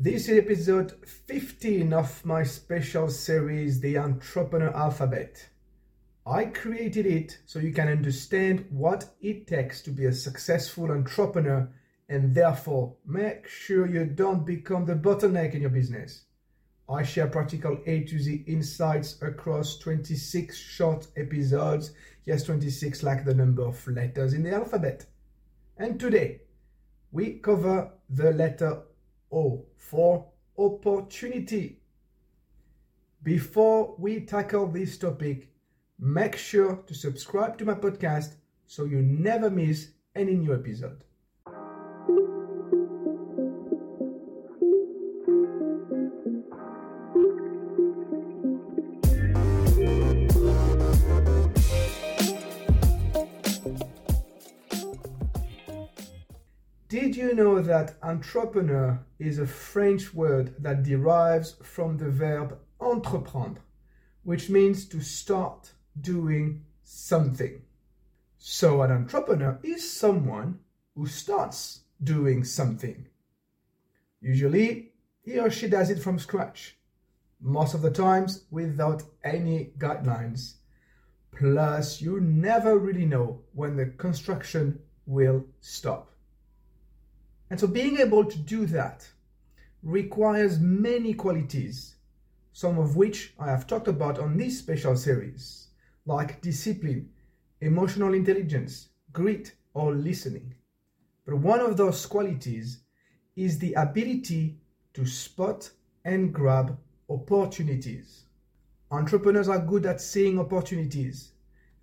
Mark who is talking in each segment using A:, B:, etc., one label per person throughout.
A: This is episode 15 of my special series, The Entrepreneur Alphabet. I created it so you can understand what it takes to be a successful entrepreneur and therefore make sure you don't become the bottleneck in your business. I share practical A to Z insights across 26 short episodes. Yes, 26 like the number of letters in the alphabet. And today, we cover the letter O for opportunity. Before we tackle this topic, make sure to subscribe to my podcast so you never miss any new episode. Did you know that entrepreneur is a French word that derives from the verb entreprendre, which means to start doing something? So, an entrepreneur is someone who starts doing something. Usually, he or she does it from scratch, most of the times without any guidelines. Plus, you never really know when the construction will stop. And so being able to do that requires many qualities, some of which I have talked about on this special series, like discipline, emotional intelligence, grit, or listening. But one of those qualities is the ability to spot and grab opportunities. Entrepreneurs are good at seeing opportunities.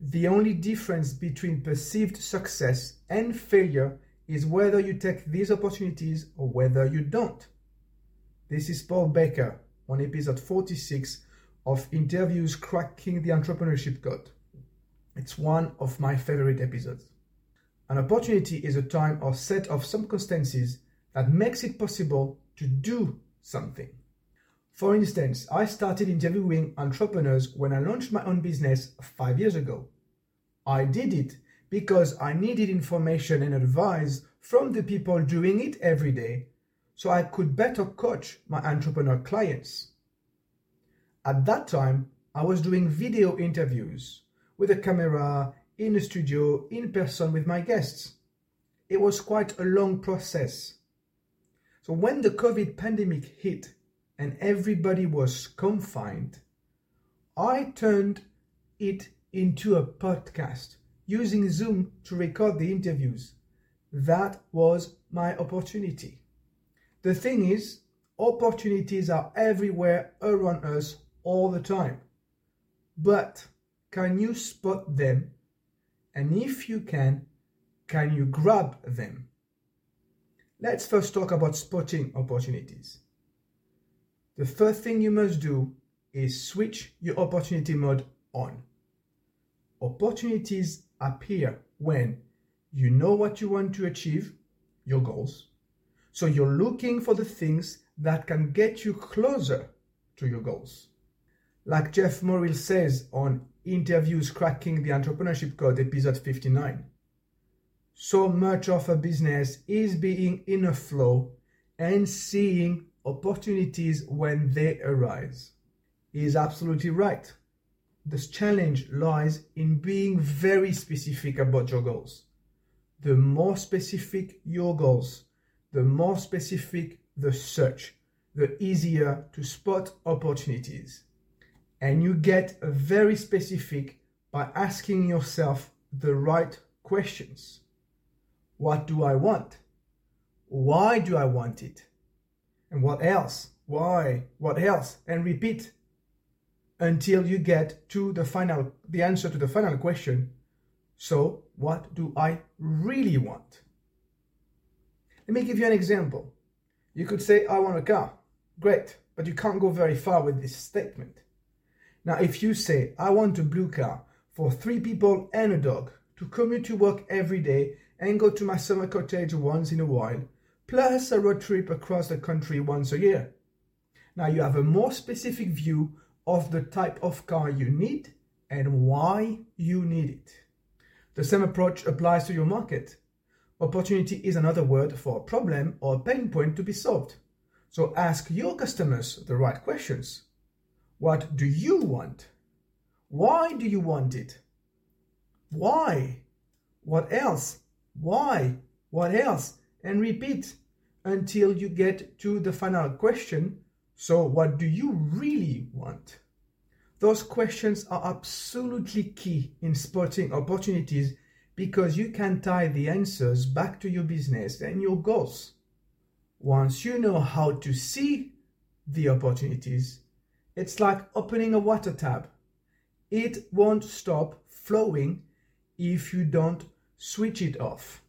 A: The only difference between perceived success and failure is whether you take these opportunities or whether you don't. This is Paul Baker on episode 46 of Interviews Cracking the Entrepreneurship Code. It's one of my favorite episodes. An opportunity is a time or set of circumstances that makes it possible to do something. For instance, I started interviewing entrepreneurs when I launched my own business five years ago. I did it because I needed information and advice from the people doing it every day so I could better coach my entrepreneur clients. At that time, I was doing video interviews with a camera in a studio in person with my guests. It was quite a long process. So when the COVID pandemic hit and everybody was confined, I turned it into a podcast using Zoom to record the interviews. That was my opportunity. The thing is, opportunities are everywhere around us all the time. But can you spot them? And if you can, can you grab them? Let's first talk about spotting opportunities. The first thing you must do is switch your opportunity mode on. Opportunities appear when you know what you want to achieve, your goals. So you're looking for the things that can get you closer to your goals. Like Jeff Morrill says on Interviews Cracking the Entrepreneurship Code, episode 59. So much of a business is being in a flow and seeing opportunities when they arise. He is absolutely right. This challenge lies in being very specific about your goals. The more specific your goals, the more specific the search, the easier to spot opportunities. And you get very specific by asking yourself the right questions. What do I want? Why do I want it? And what else? Why? What else? And repeat until you get to the final the answer to the final question. So what do i really want? Let me give you an example. You could say i want a car. Great but you can't go very far with this statement. Now if you say i want a blue car for three people and a dog to commute to work every day and go to my summer cottage once in a while plus a road trip across the country once a year. Now you have a more specific view of the type of car you need and why you need it. The same approach applies to your market. Opportunity is another word for a problem or a pain point to be solved. So ask your customers the right questions. What do you want? Why do you want it? Why? What else? Why? What else? And repeat until you get to the final question. So, what do you really want? Those questions are absolutely key in spotting opportunities because you can tie the answers back to your business and your goals. Once you know how to see the opportunities, it's like opening a water tap. It won't stop flowing if you don't switch it off.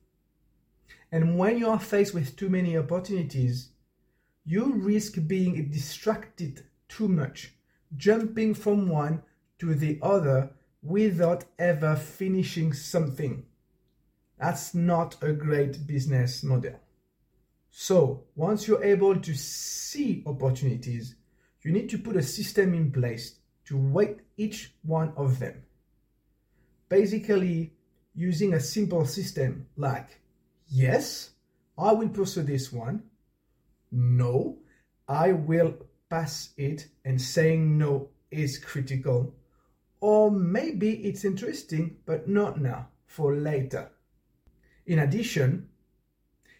A: And when you are faced with too many opportunities, you risk being distracted too much, jumping from one to the other without ever finishing something. That's not a great business model. So, once you're able to see opportunities, you need to put a system in place to weight each one of them. Basically, using a simple system like yes, I will pursue this one, no, I will pass it, and saying no is critical. Or maybe it's interesting, but not now, for later. In addition,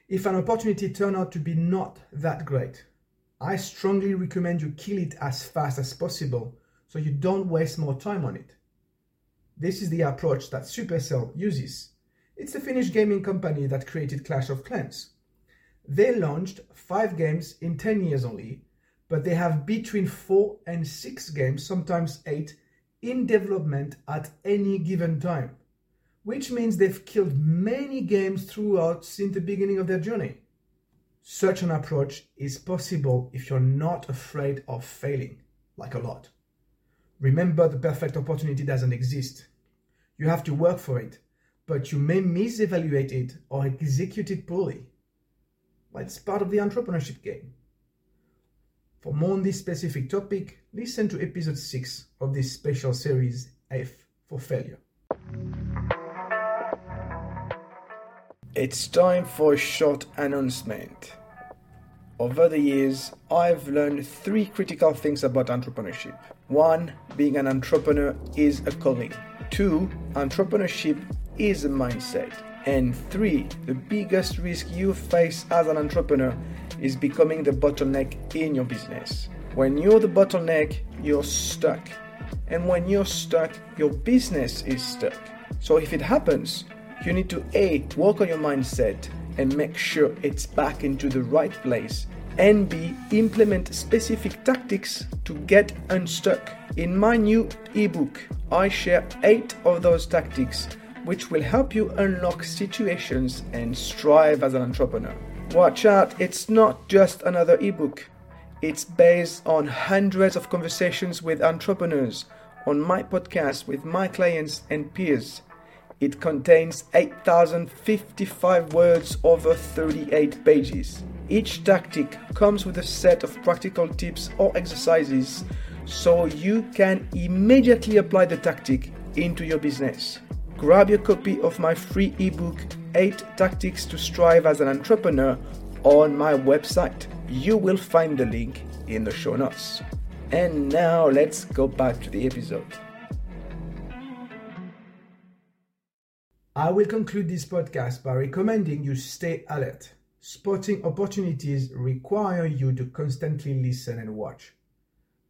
A: if an opportunity turns out to be not that great, I strongly recommend you kill it as fast as possible so you don't waste more time on it. This is the approach that Supercell uses. It's the Finnish gaming company that created Clash of Clans. They launched 5 games in 10 years only, but they have between 4 and 6 games, sometimes 8, in development at any given time, which means they've killed many games throughout since the beginning of their journey. Such an approach is possible if you're not afraid of failing, like a lot. Remember, the perfect opportunity doesn't exist. You have to work for it, but you may misevaluate it or execute it poorly. Well, it's part of the entrepreneurship game. For more on this specific topic, listen to episode 6 of this special series F for Failure. It's time for a short announcement. Over the years, I've learned three critical things about entrepreneurship. One, being an entrepreneur is a calling. Two, entrepreneurship is a mindset. And three, the biggest risk you face as an entrepreneur is becoming the bottleneck in your business. When you're the bottleneck, you're stuck. And when you're stuck, your business is stuck. So if it happens, you need to A, work on your mindset and make sure it's back into the right place. And B, implement specific tactics to get unstuck. In my new ebook, I share 8 of those tactics which will help you unlock situations and strive as an entrepreneur. Watch out, it's not just another ebook. It's based on hundreds of conversations with entrepreneurs on my podcast with my clients and peers it contains 8,055 words over 38 pages. Each tactic comes with a set of practical tips or exercises so you can immediately apply the tactic into your business. Grab your copy of my free ebook 8 Tactics to Strive as an Entrepreneur on my website. You will find the link in the show notes. And now let's go back to the episode. I will conclude this podcast by recommending you stay alert. Spotting opportunities require you to constantly listen and watch.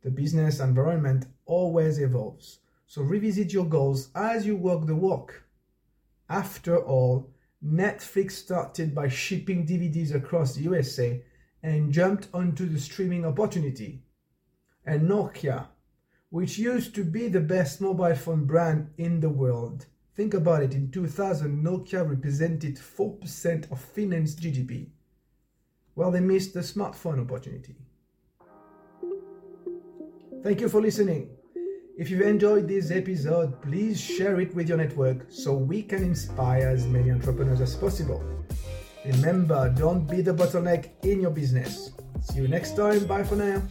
A: The business environment always evolves, so revisit your goals as you walk the walk. After all, Netflix started by shipping DVDs across the USA and jumped onto the streaming opportunity. And Nokia, which used to be the best mobile phone brand in the world, Think about it, in 2000, Nokia represented 4% of Finland's GDP. Well, they missed the smartphone opportunity. Thank you for listening. If you've enjoyed this episode, please share it with your network so we can inspire as many entrepreneurs as possible. Remember, don't be the bottleneck in your business. See you next time. Bye for now.